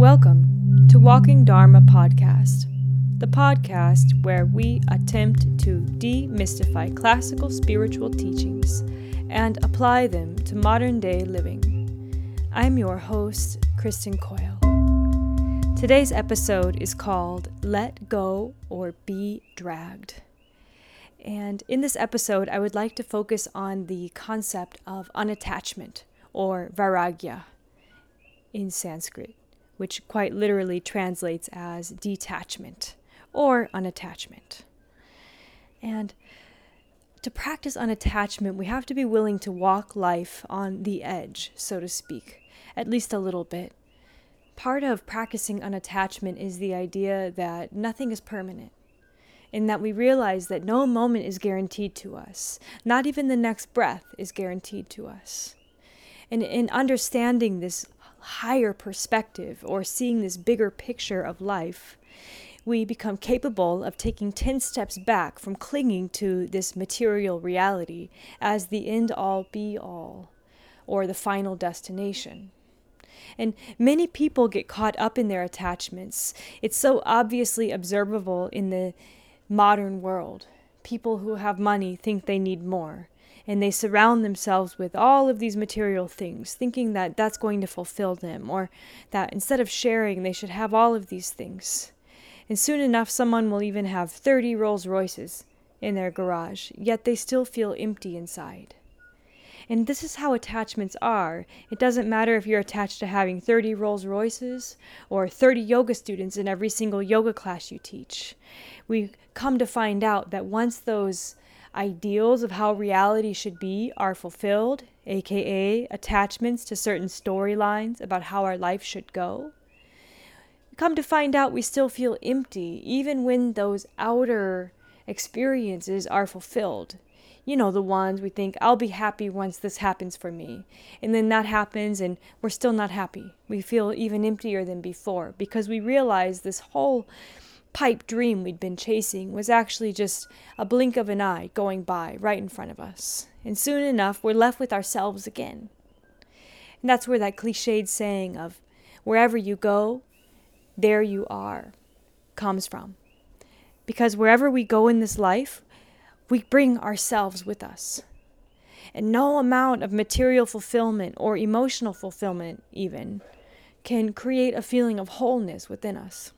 Welcome to Walking Dharma Podcast, the podcast where we attempt to demystify classical spiritual teachings and apply them to modern day living. I'm your host, Kristen Coyle. Today's episode is called Let Go or Be Dragged. And in this episode, I would like to focus on the concept of unattachment or vairagya in Sanskrit which quite literally translates as detachment or unattachment. And to practice unattachment, we have to be willing to walk life on the edge, so to speak, at least a little bit. Part of practicing unattachment is the idea that nothing is permanent, in that we realize that no moment is guaranteed to us, not even the next breath is guaranteed to us. And in understanding this higher perspective or seeing this bigger picture of life, we become capable of taking 10 steps back from clinging to this material reality as the end all be all or the final destination. And many people get caught up in their attachments. It's so obviously observable in the modern world. People who have money think they need more and they surround themselves with all of these material things, thinking that that's going to fulfill them, or that instead of sharing, they should have all of these things. And soon enough, someone will even have 30 Rolls Royces in their garage, yet they still feel empty inside. And this is how attachments are. It doesn't matter if you're attached to having 30 Rolls Royces or 30 yoga students in every single yoga class you teach. We come to find out that once those ideals of how reality should be are fulfilled, aka attachments to certain storylines about how our life should go. Come to find out, we still feel empty, even when those outer experiences are fulfilled. You know, the ones we think, I'll be happy once this happens for me. And then that happens, and we're still not happy. We feel even emptier than before because we realize this whole pipe dream we'd been chasing was actually just a blink of an eye going by right in front of us. And soon enough, we're left with ourselves again. And that's where that cliched saying of wherever you go, there you are comes from. Because wherever we go in this life, we bring ourselves with us. And no amount of material fulfillment or emotional fulfillment, even, can create a feeling of wholeness within us.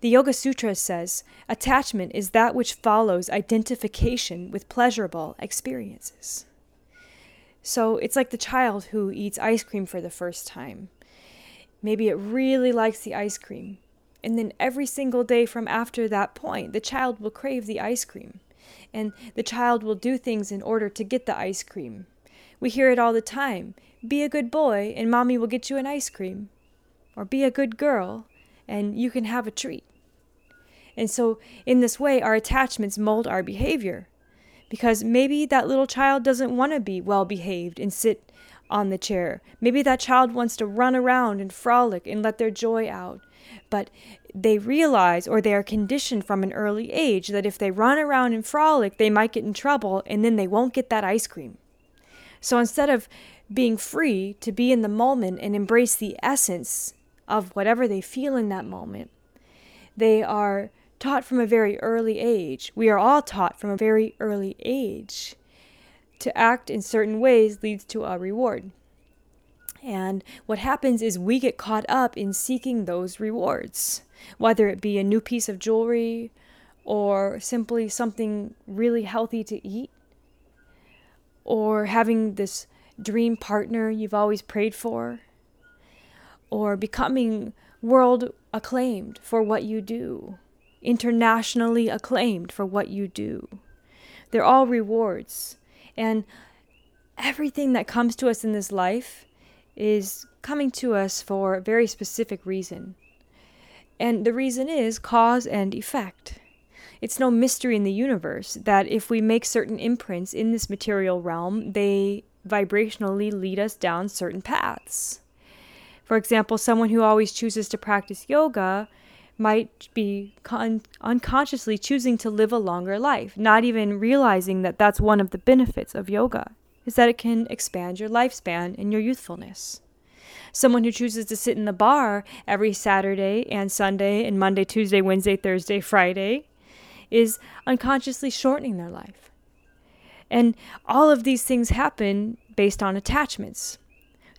The Yoga Sutra says attachment is that which follows identification with pleasurable experiences. So it's like the child who eats ice cream for the first time. Maybe it really likes the ice cream. And then every single day from after that point, the child will crave the ice cream. And the child will do things in order to get the ice cream. We hear it all the time be a good boy, and mommy will get you an ice cream. Or be a good girl, and you can have a treat. And so, in this way, our attachments mold our behavior. Because maybe that little child doesn't want to be well behaved and sit on the chair. Maybe that child wants to run around and frolic and let their joy out. But they realize or they are conditioned from an early age that if they run around and frolic, they might get in trouble and then they won't get that ice cream. So instead of being free to be in the moment and embrace the essence of whatever they feel in that moment, they are taught from a very early age. We are all taught from a very early age. To act in certain ways leads to a reward. And what happens is we get caught up in seeking those rewards, whether it be a new piece of jewelry or simply something really healthy to eat or having this dream partner you've always prayed for or becoming world acclaimed for what you do internationally acclaimed for what you do. They're all rewards. And everything that comes to us in this life is coming to us for a very specific reason. And the reason is cause and effect. It's no mystery in the universe that if we make certain imprints in this material realm, they vibrationally lead us down certain paths. For example, someone who always chooses to practice yoga might be con- unconsciously choosing to live a longer life, not even realizing that that's one of the benefits of yoga, is that it can expand your lifespan and your youthfulness. Someone who chooses to sit in the bar every Saturday and Sunday and Monday, Tuesday, Wednesday, Thursday, Friday is unconsciously shortening their life. And all of these things happen based on attachments.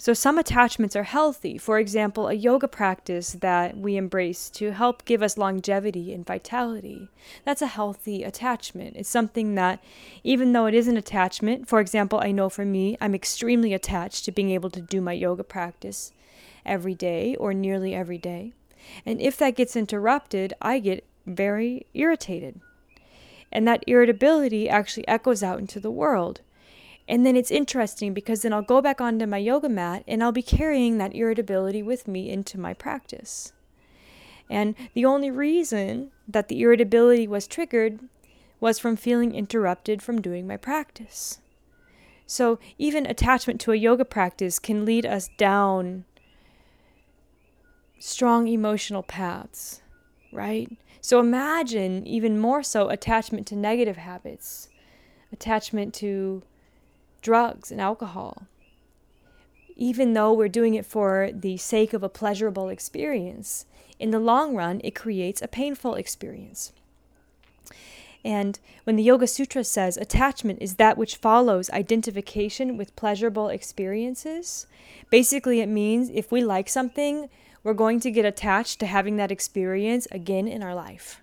So, some attachments are healthy. For example, a yoga practice that we embrace to help give us longevity and vitality. That's a healthy attachment. It's something that, even though it is an attachment, for example, I know for me, I'm extremely attached to being able to do my yoga practice every day or nearly every day. And if that gets interrupted, I get very irritated. And that irritability actually echoes out into the world. And then it's interesting because then I'll go back onto my yoga mat and I'll be carrying that irritability with me into my practice. And the only reason that the irritability was triggered was from feeling interrupted from doing my practice. So, even attachment to a yoga practice can lead us down strong emotional paths, right? So, imagine even more so attachment to negative habits, attachment to drugs and alcohol. Even though we're doing it for the sake of a pleasurable experience, in the long run, it creates a painful experience. And when the Yoga Sutra says attachment is that which follows identification with pleasurable experiences, basically it means if we like something, we're going to get attached to having that experience again in our life.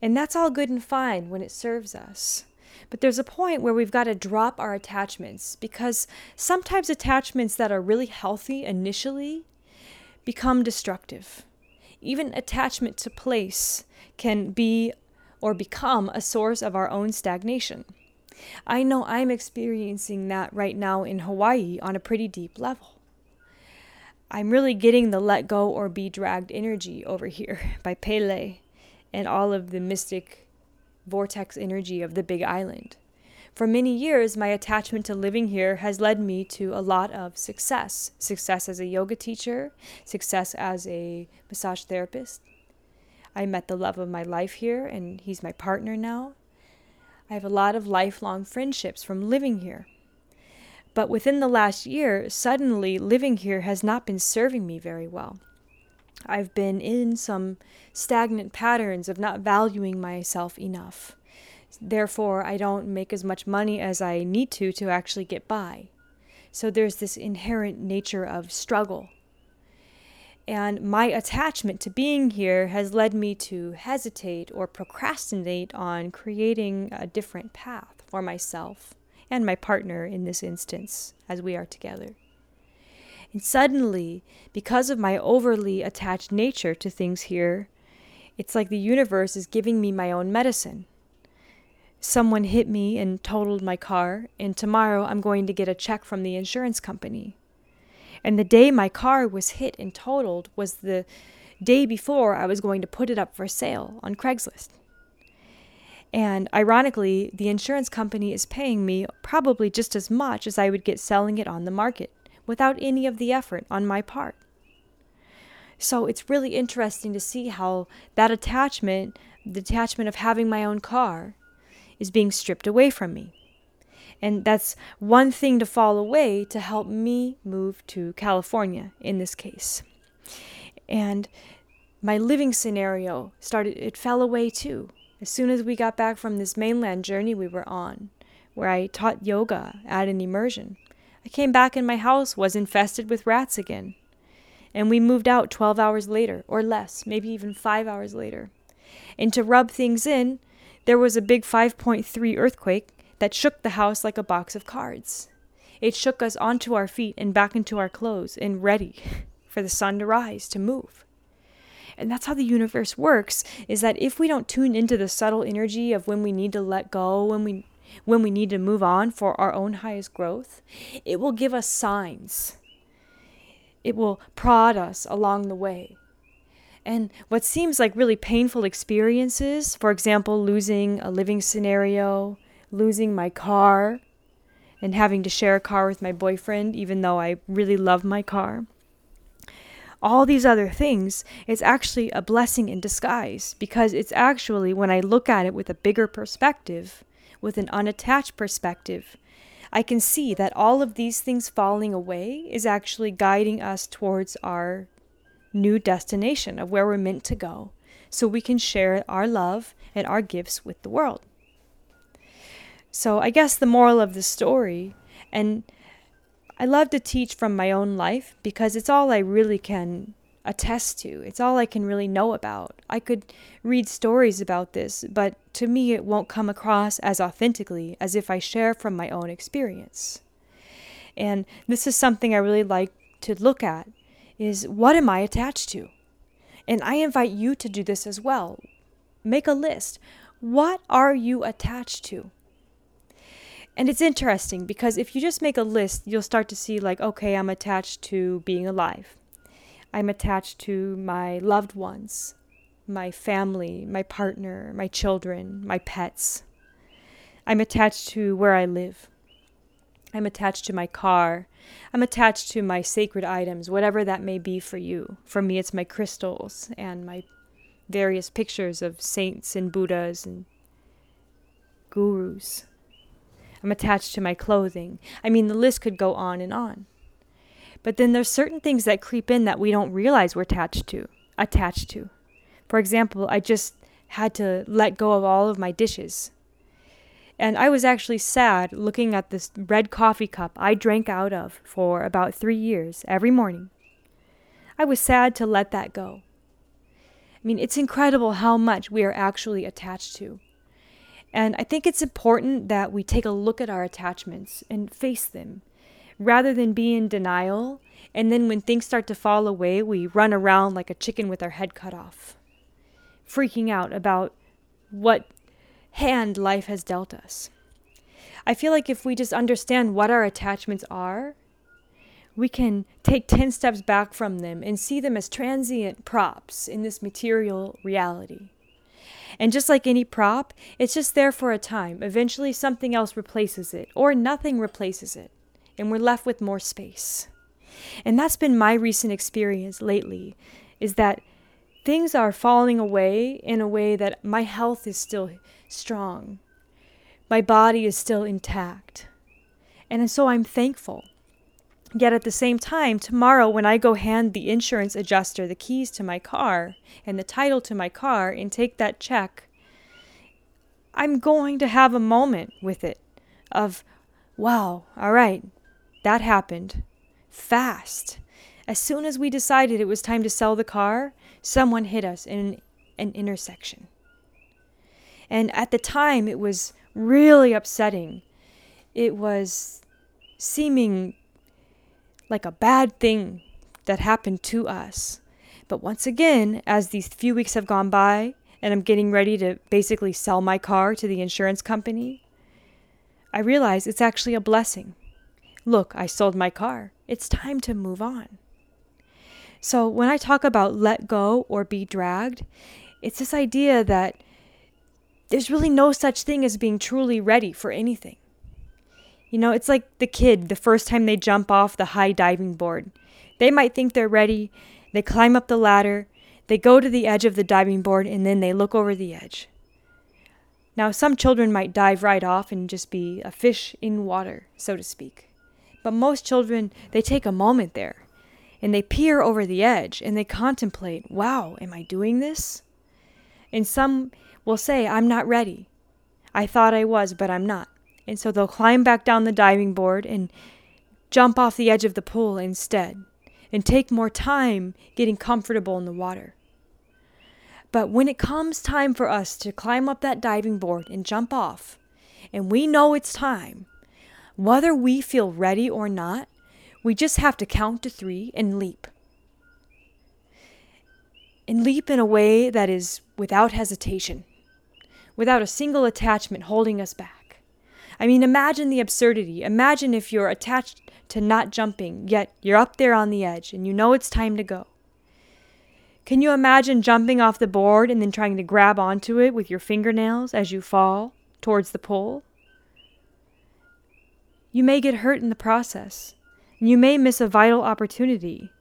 And that's all good and fine when it serves us. But there's a point where we've got to drop our attachments because sometimes attachments that are really healthy initially become destructive. Even attachment to place can be or become a source of our own stagnation. I know I'm experiencing that right now in Hawaii on a pretty deep level. I'm really getting the let go or be dragged energy over here by Pele and all of the mystic vortex energy of the big island. For many years, my attachment to living here has led me to a lot of success success as a yoga teacher, success as a massage therapist. I met the love of my life here, and he's my partner now. I have a lot of lifelong friendships from living here. But within the last year, suddenly living here has not been serving me very well. I've been in some stagnant patterns of not valuing myself enough. Therefore, I don't make as much money as I need to to actually get by. So there's this inherent nature of struggle. And my attachment to being here has led me to hesitate or procrastinate on creating a different path for myself and my partner in this instance as we are together. And suddenly, because of my overly attached nature to things here, it's like the universe is giving me my own medicine. Someone hit me and totaled my car, and tomorrow I'm going to get a check from the insurance company. And the day my car was hit and totaled was the day before I was going to put it up for sale on Craigslist. And ironically, the insurance company is paying me probably just as much as I would get selling it on the market without any of the effort on my part. So it's really interesting to see how that attachment, the attachment of having my own car, is being stripped away from me. And that's one thing to fall away to help me move to California in this case. And my living scenario started, it fell away too. As soon as we got back from this mainland journey we were on, where I taught yoga at an immersion, I came back and my house was infested with rats again. And we moved out 12 hours later, or less, maybe even 5 hours later. And to rub things in, there was a big 5.3 earthquake that shook the house like a box of cards. It shook us onto our feet and back into our clothes and ready for the sun to rise to move. And that's how the universe works is that if we don't tune into the subtle energy of when we need to let go, when we when we need to move on for our own highest growth, it will give us signs. It will prod us along the way. And what seems like really painful experiences, for example, losing a living scenario, losing my car, and having to share a car with my boyfriend, even though I really love my car. All these other things, it's actually a blessing in disguise because it's actually, when I look at it with a bigger perspective, with an unattached perspective, I can see that all of these things falling away is actually guiding us towards our new destination of where we're meant to go so we can share our love and our gifts with the world. So, I guess the moral of the story, and I love to teach from my own life because it's all I really can attest to. It's all I can really know about. I could read stories about this, but to me it won't come across as authentically as if I share from my own experience. And this is something I really like to look at is what am I attached to? And I invite you to do this as well. Make a list. What are you attached to? And it's interesting because if you just make a list, you'll start to see, like, okay, I'm attached to being alive. I'm attached to my loved ones, my family, my partner, my children, my pets. I'm attached to where I live. I'm attached to my car. I'm attached to my sacred items, whatever that may be for you. For me, it's my crystals and my various pictures of saints and Buddhas and gurus. I'm attached to my clothing. I mean, the list could go on and on. But then there's certain things that creep in that we don't realize we're attached to. Attached to. For example, I just had to let go of all of my dishes. And I was actually sad looking at this red coffee cup I drank out of for about three years every morning. I was sad to let that go. I mean, it's incredible how much we are actually attached to. And I think it's important that we take a look at our attachments and face them rather than be in denial. And then when things start to fall away, we run around like a chicken with our head cut off, freaking out about what hand life has dealt us. I feel like if we just understand what our attachments are, we can take 10 steps back from them and see them as transient props in this material reality. And just like any prop, it's just there for a time. Eventually, something else replaces it, or nothing replaces it and we're left with more space. And that's been my recent experience lately is that things are falling away in a way that my health is still strong. My body is still intact. And so I'm thankful. Yet at the same time, tomorrow when I go hand the insurance adjuster the keys to my car and the title to my car and take that check, I'm going to have a moment with it of, wow, all right, that happened fast. As soon as we decided it was time to sell the car, someone hit us in an intersection. And at the time, it was really upsetting. It was seeming like a bad thing that happened to us. But once again, as these few weeks have gone by, and I'm getting ready to basically sell my car to the insurance company, I realize it's actually a blessing. Look, I sold my car. It's time to move on. So, when I talk about let go or be dragged, it's this idea that there's really no such thing as being truly ready for anything. You know, it's like the kid the first time they jump off the high diving board. They might think they're ready, they climb up the ladder, they go to the edge of the diving board, and then they look over the edge. Now, some children might dive right off and just be a fish in water, so to speak. But most children, they take a moment there and they peer over the edge and they contemplate, wow, am I doing this? And some will say, I'm not ready. I thought I was, but I'm not. And so they'll climb back down the diving board and jump off the edge of the pool instead and take more time getting comfortable in the water. But when it comes time for us to climb up that diving board and jump off, and we know it's time, whether we feel ready or not, we just have to count to three and leap. And leap in a way that is without hesitation, without a single attachment holding us back. I mean, imagine the absurdity. Imagine if you're attached to not jumping, yet you're up there on the edge and you know it's time to go. Can you imagine jumping off the board and then trying to grab onto it with your fingernails as you fall towards the pole? You may get hurt in the process. You may miss a vital opportunity.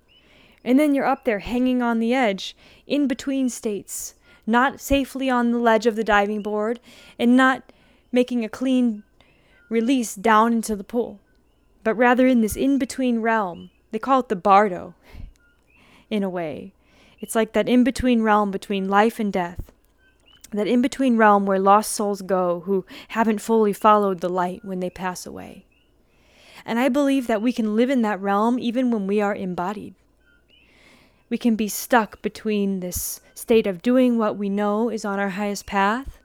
And then you're up there hanging on the edge, in between states, not safely on the ledge of the diving board, and not making a clean release down into the pool, but rather in this in between realm. They call it the bardo, in a way. It's like that in between realm between life and death. That in between realm where lost souls go who haven't fully followed the light when they pass away. And I believe that we can live in that realm even when we are embodied. We can be stuck between this state of doing what we know is on our highest path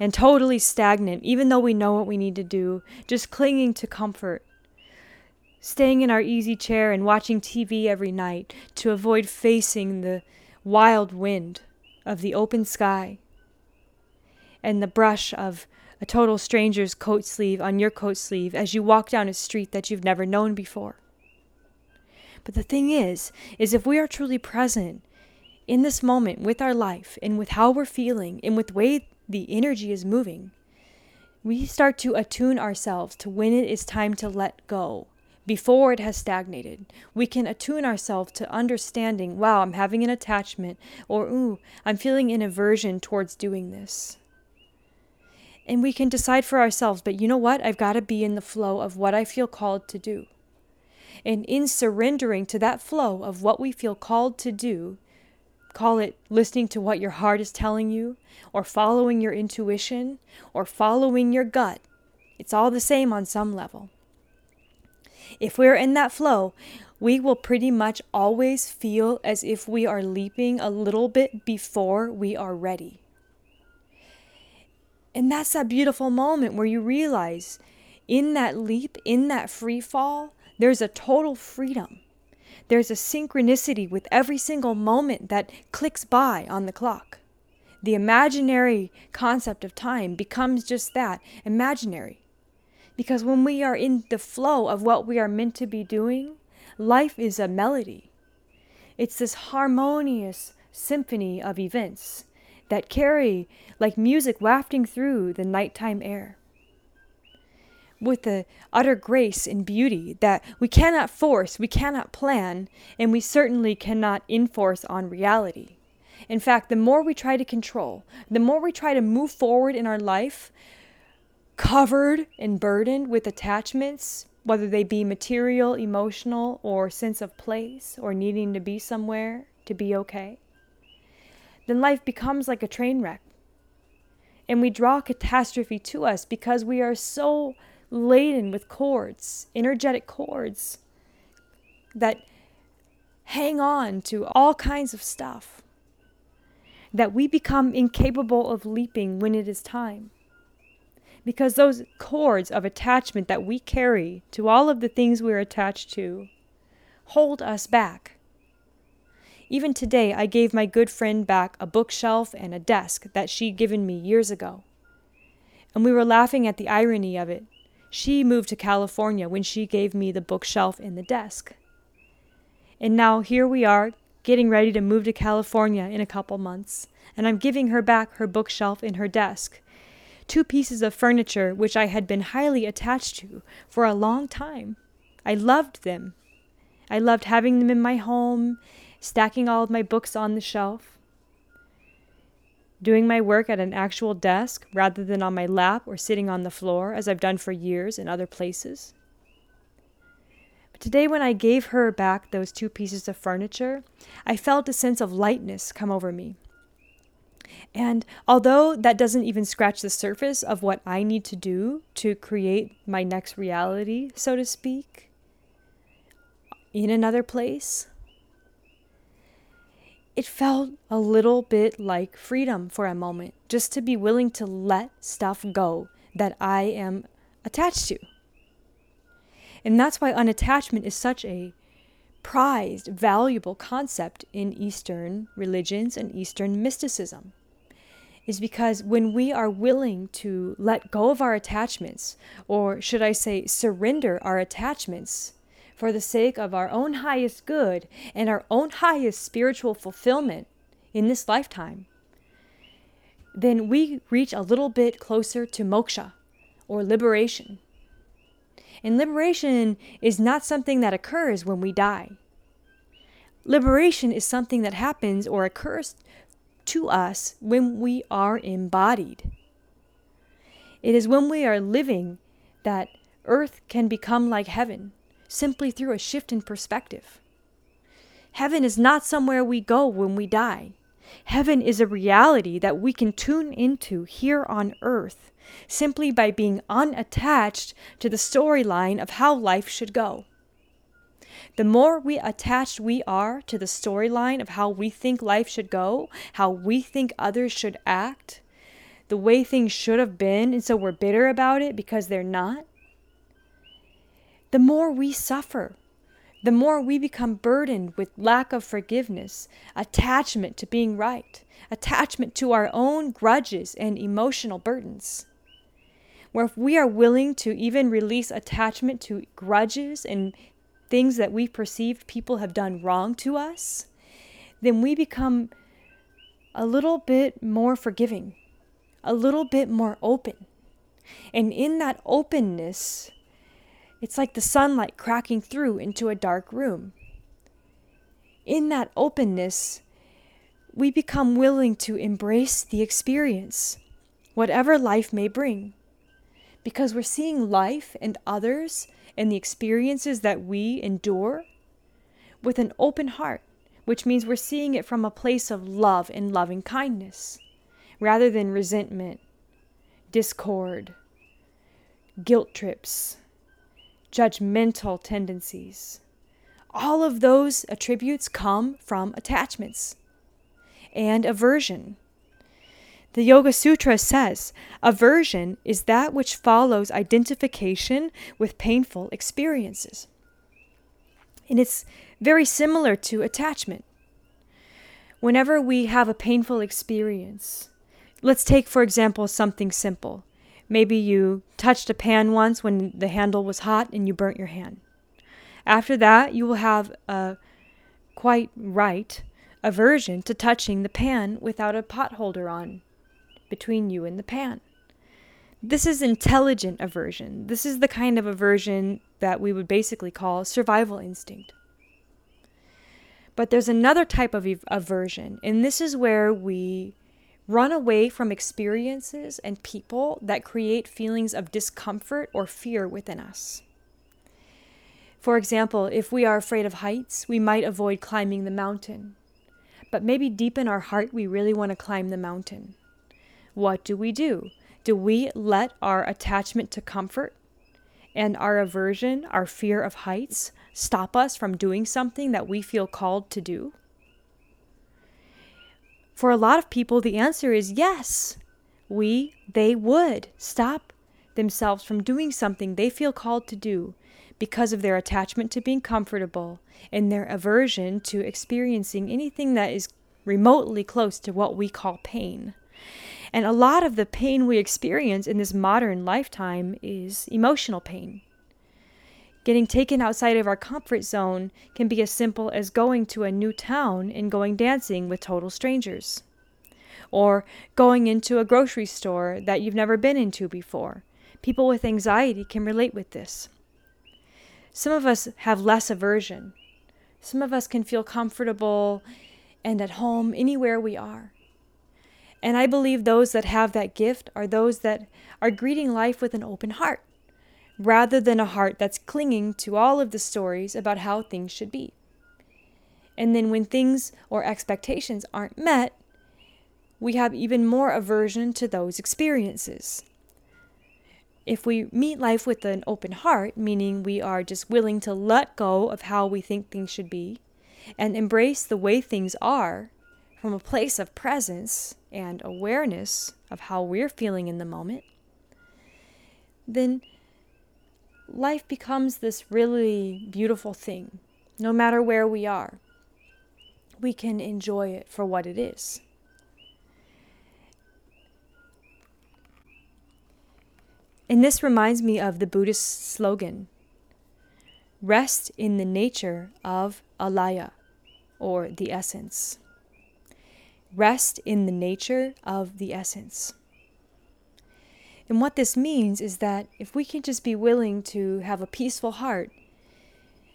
and totally stagnant, even though we know what we need to do, just clinging to comfort, staying in our easy chair and watching TV every night to avoid facing the wild wind of the open sky and the brush of a total stranger's coat sleeve on your coat sleeve as you walk down a street that you've never known before. But the thing is, is if we are truly present in this moment with our life and with how we're feeling and with the way the energy is moving, we start to attune ourselves to when it is time to let go before it has stagnated. We can attune ourselves to understanding, wow, I'm having an attachment, or ooh, I'm feeling an aversion towards doing this and we can decide for ourselves, but you know what? I've got to be in the flow of what I feel called to do. And in surrendering to that flow of what we feel called to do, call it listening to what your heart is telling you, or following your intuition, or following your gut. It's all the same on some level. If we're in that flow, we will pretty much always feel as if we are leaping a little bit before we are ready. And that's that beautiful moment where you realize in that leap, in that free fall, there's a total freedom. There's a synchronicity with every single moment that clicks by on the clock. The imaginary concept of time becomes just that imaginary. Because when we are in the flow of what we are meant to be doing, life is a melody. It's this harmonious symphony of events that carry like music wafting through the nighttime air. With the utter grace and beauty that we cannot force, we cannot plan, and we certainly cannot enforce on reality. In fact, the more we try to control, the more we try to move forward in our life, covered and burdened with attachments, whether they be material, emotional, or sense of place, or needing to be somewhere to be okay, then life becomes like a train wreck. And we draw catastrophe to us because we are so laden with cords, energetic cords, that hang on to all kinds of stuff, that we become incapable of leaping when it is time. Because those cords of attachment that we carry to all of the things we're attached to hold us back even today, I gave my good friend back a bookshelf and a desk that she'd given me years ago. And we were laughing at the irony of it. She moved to California when she gave me the bookshelf and the desk. And now here we are, getting ready to move to California in a couple months, and I'm giving her back her bookshelf and her desk. Two pieces of furniture which I had been highly attached to for a long time. I loved them. I loved having them in my home stacking all of my books on the shelf, doing my work at an actual desk rather than on my lap or sitting on the floor, as I've done for years in other places. But today, when I gave her back those two pieces of furniture, I felt a sense of lightness come over me. And although that doesn't even scratch the surface of what I need to do to create my next reality, so to speak, in another place, it felt a little bit like freedom for a moment, just to be willing to let stuff go that I am attached to. And that's why unattachment is such a prized, valuable concept in Eastern religions and Eastern mysticism. Is because when we are willing to let go of our attachments, or should I say, surrender our attachments, for the sake of our own highest good and our own highest spiritual fulfillment in this lifetime, then we reach a little bit closer to moksha or liberation. And liberation is not something that occurs when we die. Liberation is something that happens or occurs to us when we are embodied. It is when we are living that earth can become like heaven simply through a shift in perspective. Heaven is not somewhere we go when we die. Heaven is a reality that we can tune into here on earth simply by being unattached to the storyline of how life should go. The more we attached we are to the storyline of how we think life should go, how we think others should act, the way things should have been, and so we're bitter about it because they're not, the more we suffer. The more we become burdened with lack of forgiveness, attachment to being right, attachment to our own grudges and emotional burdens. Where if we are willing to even release attachment to grudges and things that we perceived people have done wrong to us, then we become a little bit more forgiving, a little bit more open. And in that openness, it's like the sunlight cracking through into a dark room. In that openness, we become willing to embrace the experience, whatever life may bring, because we're seeing life and others and the experiences that we endure with an open heart, which means we're seeing it from a place of love and loving kindness rather than resentment, discord, guilt trips, judgmental tendencies. All of those attributes come from attachments and aversion. The Yoga Sutra says aversion is that which follows identification with painful experiences. And it's very similar to attachment. Whenever we have a painful experience, let's take, for example, something simple. Maybe you touched a pan once when the handle was hot and you burnt your hand. After that, you will have a quite right aversion to touching the pan without a pot holder on between you and the pan. This is intelligent aversion. This is the kind of aversion that we would basically call survival instinct. But there's another type of aversion, and this is where we run away from experiences and people that create feelings of discomfort or fear within us. For example, if we are afraid of heights, we might avoid climbing the mountain. But maybe deep in our heart, we really want to climb the mountain what do we do? Do we let our attachment to comfort and our aversion, our fear of heights, stop us from doing something that we feel called to do? For a lot of people, the answer is yes. We, they would stop themselves from doing something they feel called to do because of their attachment to being comfortable and their aversion to experiencing anything that is remotely close to what we call pain. And a lot of the pain we experience in this modern lifetime is emotional pain. Getting taken outside of our comfort zone can be as simple as going to a new town and going dancing with total strangers. Or going into a grocery store that you've never been into before. People with anxiety can relate with this. Some of us have less aversion. Some of us can feel comfortable and at home anywhere we are. And I believe those that have that gift are those that are greeting life with an open heart, rather than a heart that's clinging to all of the stories about how things should be. And then when things or expectations aren't met, we have even more aversion to those experiences. If we meet life with an open heart, meaning we are just willing to let go of how we think things should be and embrace the way things are from a place of presence, and awareness of how we're feeling in the moment, then life becomes this really beautiful thing. No matter where we are, we can enjoy it for what it is. And this reminds me of the Buddhist slogan rest in the nature of alaya, or the essence rest in the nature of the essence. And what this means is that if we can just be willing to have a peaceful heart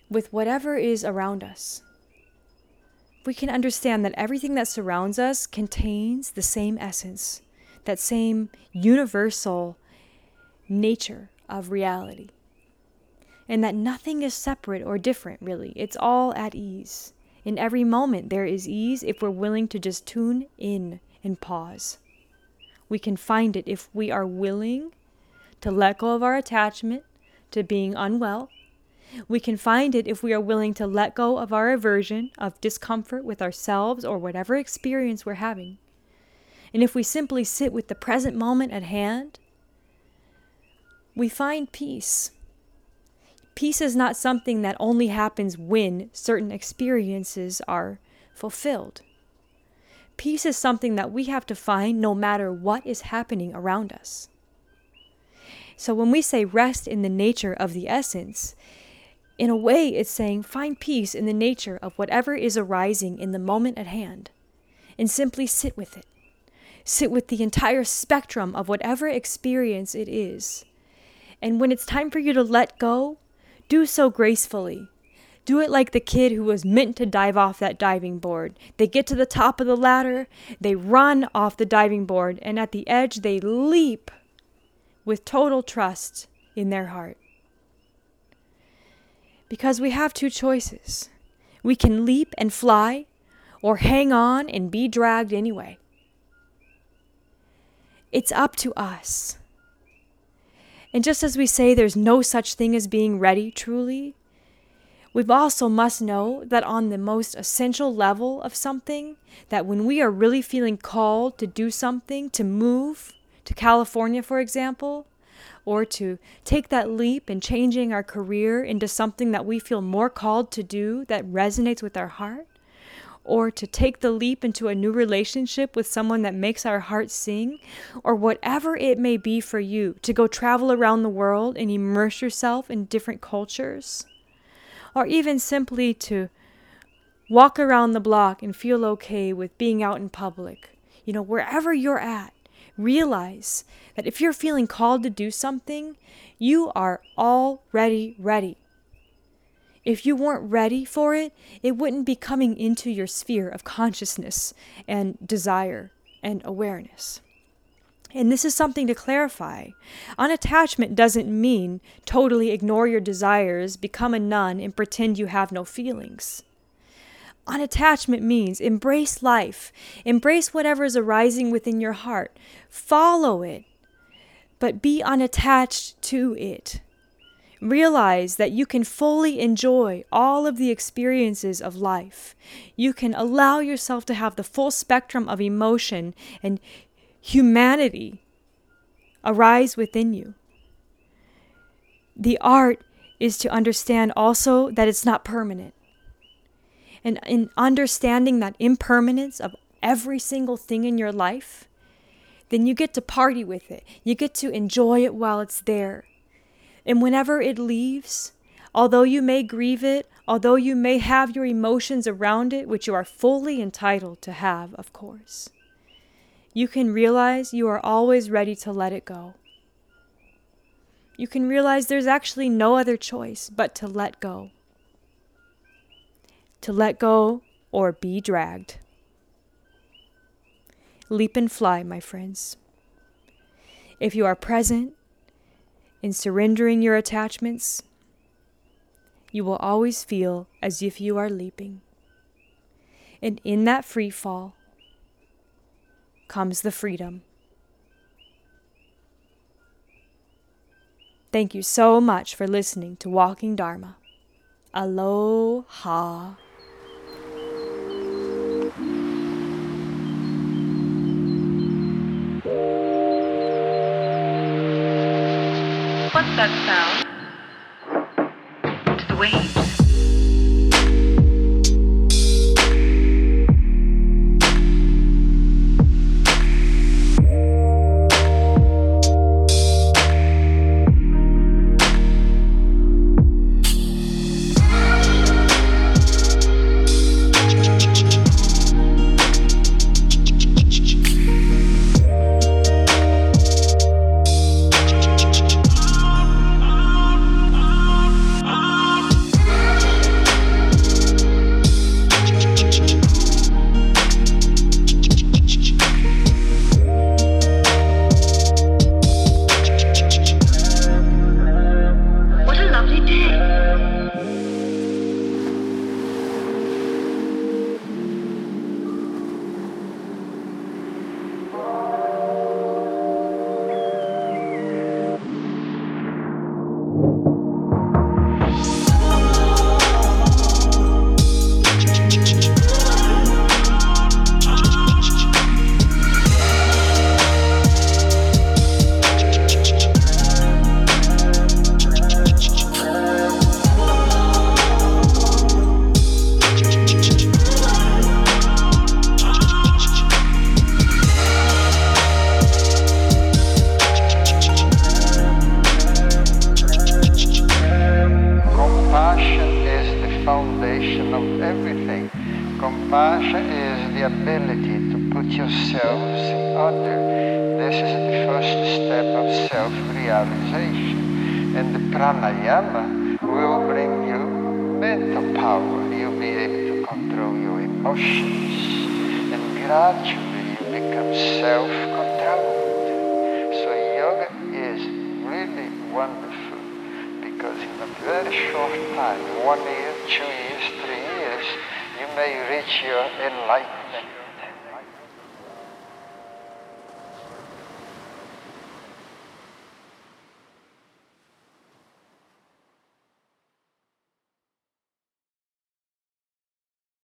with whatever is around us, we can understand that everything that surrounds us contains the same essence, that same universal nature of reality. And that nothing is separate or different, really. It's all at ease. In every moment, there is ease if we're willing to just tune in and pause. We can find it if we are willing to let go of our attachment to being unwell. We can find it if we are willing to let go of our aversion of discomfort with ourselves or whatever experience we're having. And if we simply sit with the present moment at hand, we find peace. Peace is not something that only happens when certain experiences are fulfilled. Peace is something that we have to find no matter what is happening around us. So when we say rest in the nature of the essence, in a way it's saying find peace in the nature of whatever is arising in the moment at hand and simply sit with it. Sit with the entire spectrum of whatever experience it is. And when it's time for you to let go, do so gracefully. Do it like the kid who was meant to dive off that diving board. They get to the top of the ladder, they run off the diving board, and at the edge they leap with total trust in their heart. Because we have two choices we can leap and fly, or hang on and be dragged anyway. It's up to us. And just as we say there's no such thing as being ready truly, we also must know that on the most essential level of something, that when we are really feeling called to do something, to move, to California, for example, or to take that leap in changing our career into something that we feel more called to do that resonates with our heart, or to take the leap into a new relationship with someone that makes our heart sing, or whatever it may be for you, to go travel around the world and immerse yourself in different cultures, or even simply to walk around the block and feel okay with being out in public. You know, wherever you're at, realize that if you're feeling called to do something, you are already ready. If you weren't ready for it, it wouldn't be coming into your sphere of consciousness and desire and awareness. And this is something to clarify. Unattachment doesn't mean totally ignore your desires, become a nun, and pretend you have no feelings. Unattachment means embrace life, embrace whatever is arising within your heart, follow it, but be unattached to it. Realize that you can fully enjoy all of the experiences of life. You can allow yourself to have the full spectrum of emotion and humanity arise within you. The art is to understand also that it's not permanent and in understanding that impermanence of every single thing in your life, then you get to party with it. You get to enjoy it while it's there. And whenever it leaves, although you may grieve it, although you may have your emotions around it, which you are fully entitled to have, of course, you can realize you are always ready to let it go. You can realize there's actually no other choice but to let go to let go or be dragged. Leap and fly, my friends. If you are present in surrendering your attachments, you will always feel as if you are leaping. And in that free fall comes the freedom. Thank you so much for listening to Walking Dharma. Aloha. Self-realization. And the pranayama will bring you mental power. You'll be able to control your emotions. And gradually you become self-controlled. So yoga is really wonderful because in a very short time, one year, two years, three years, you may reach your enlightenment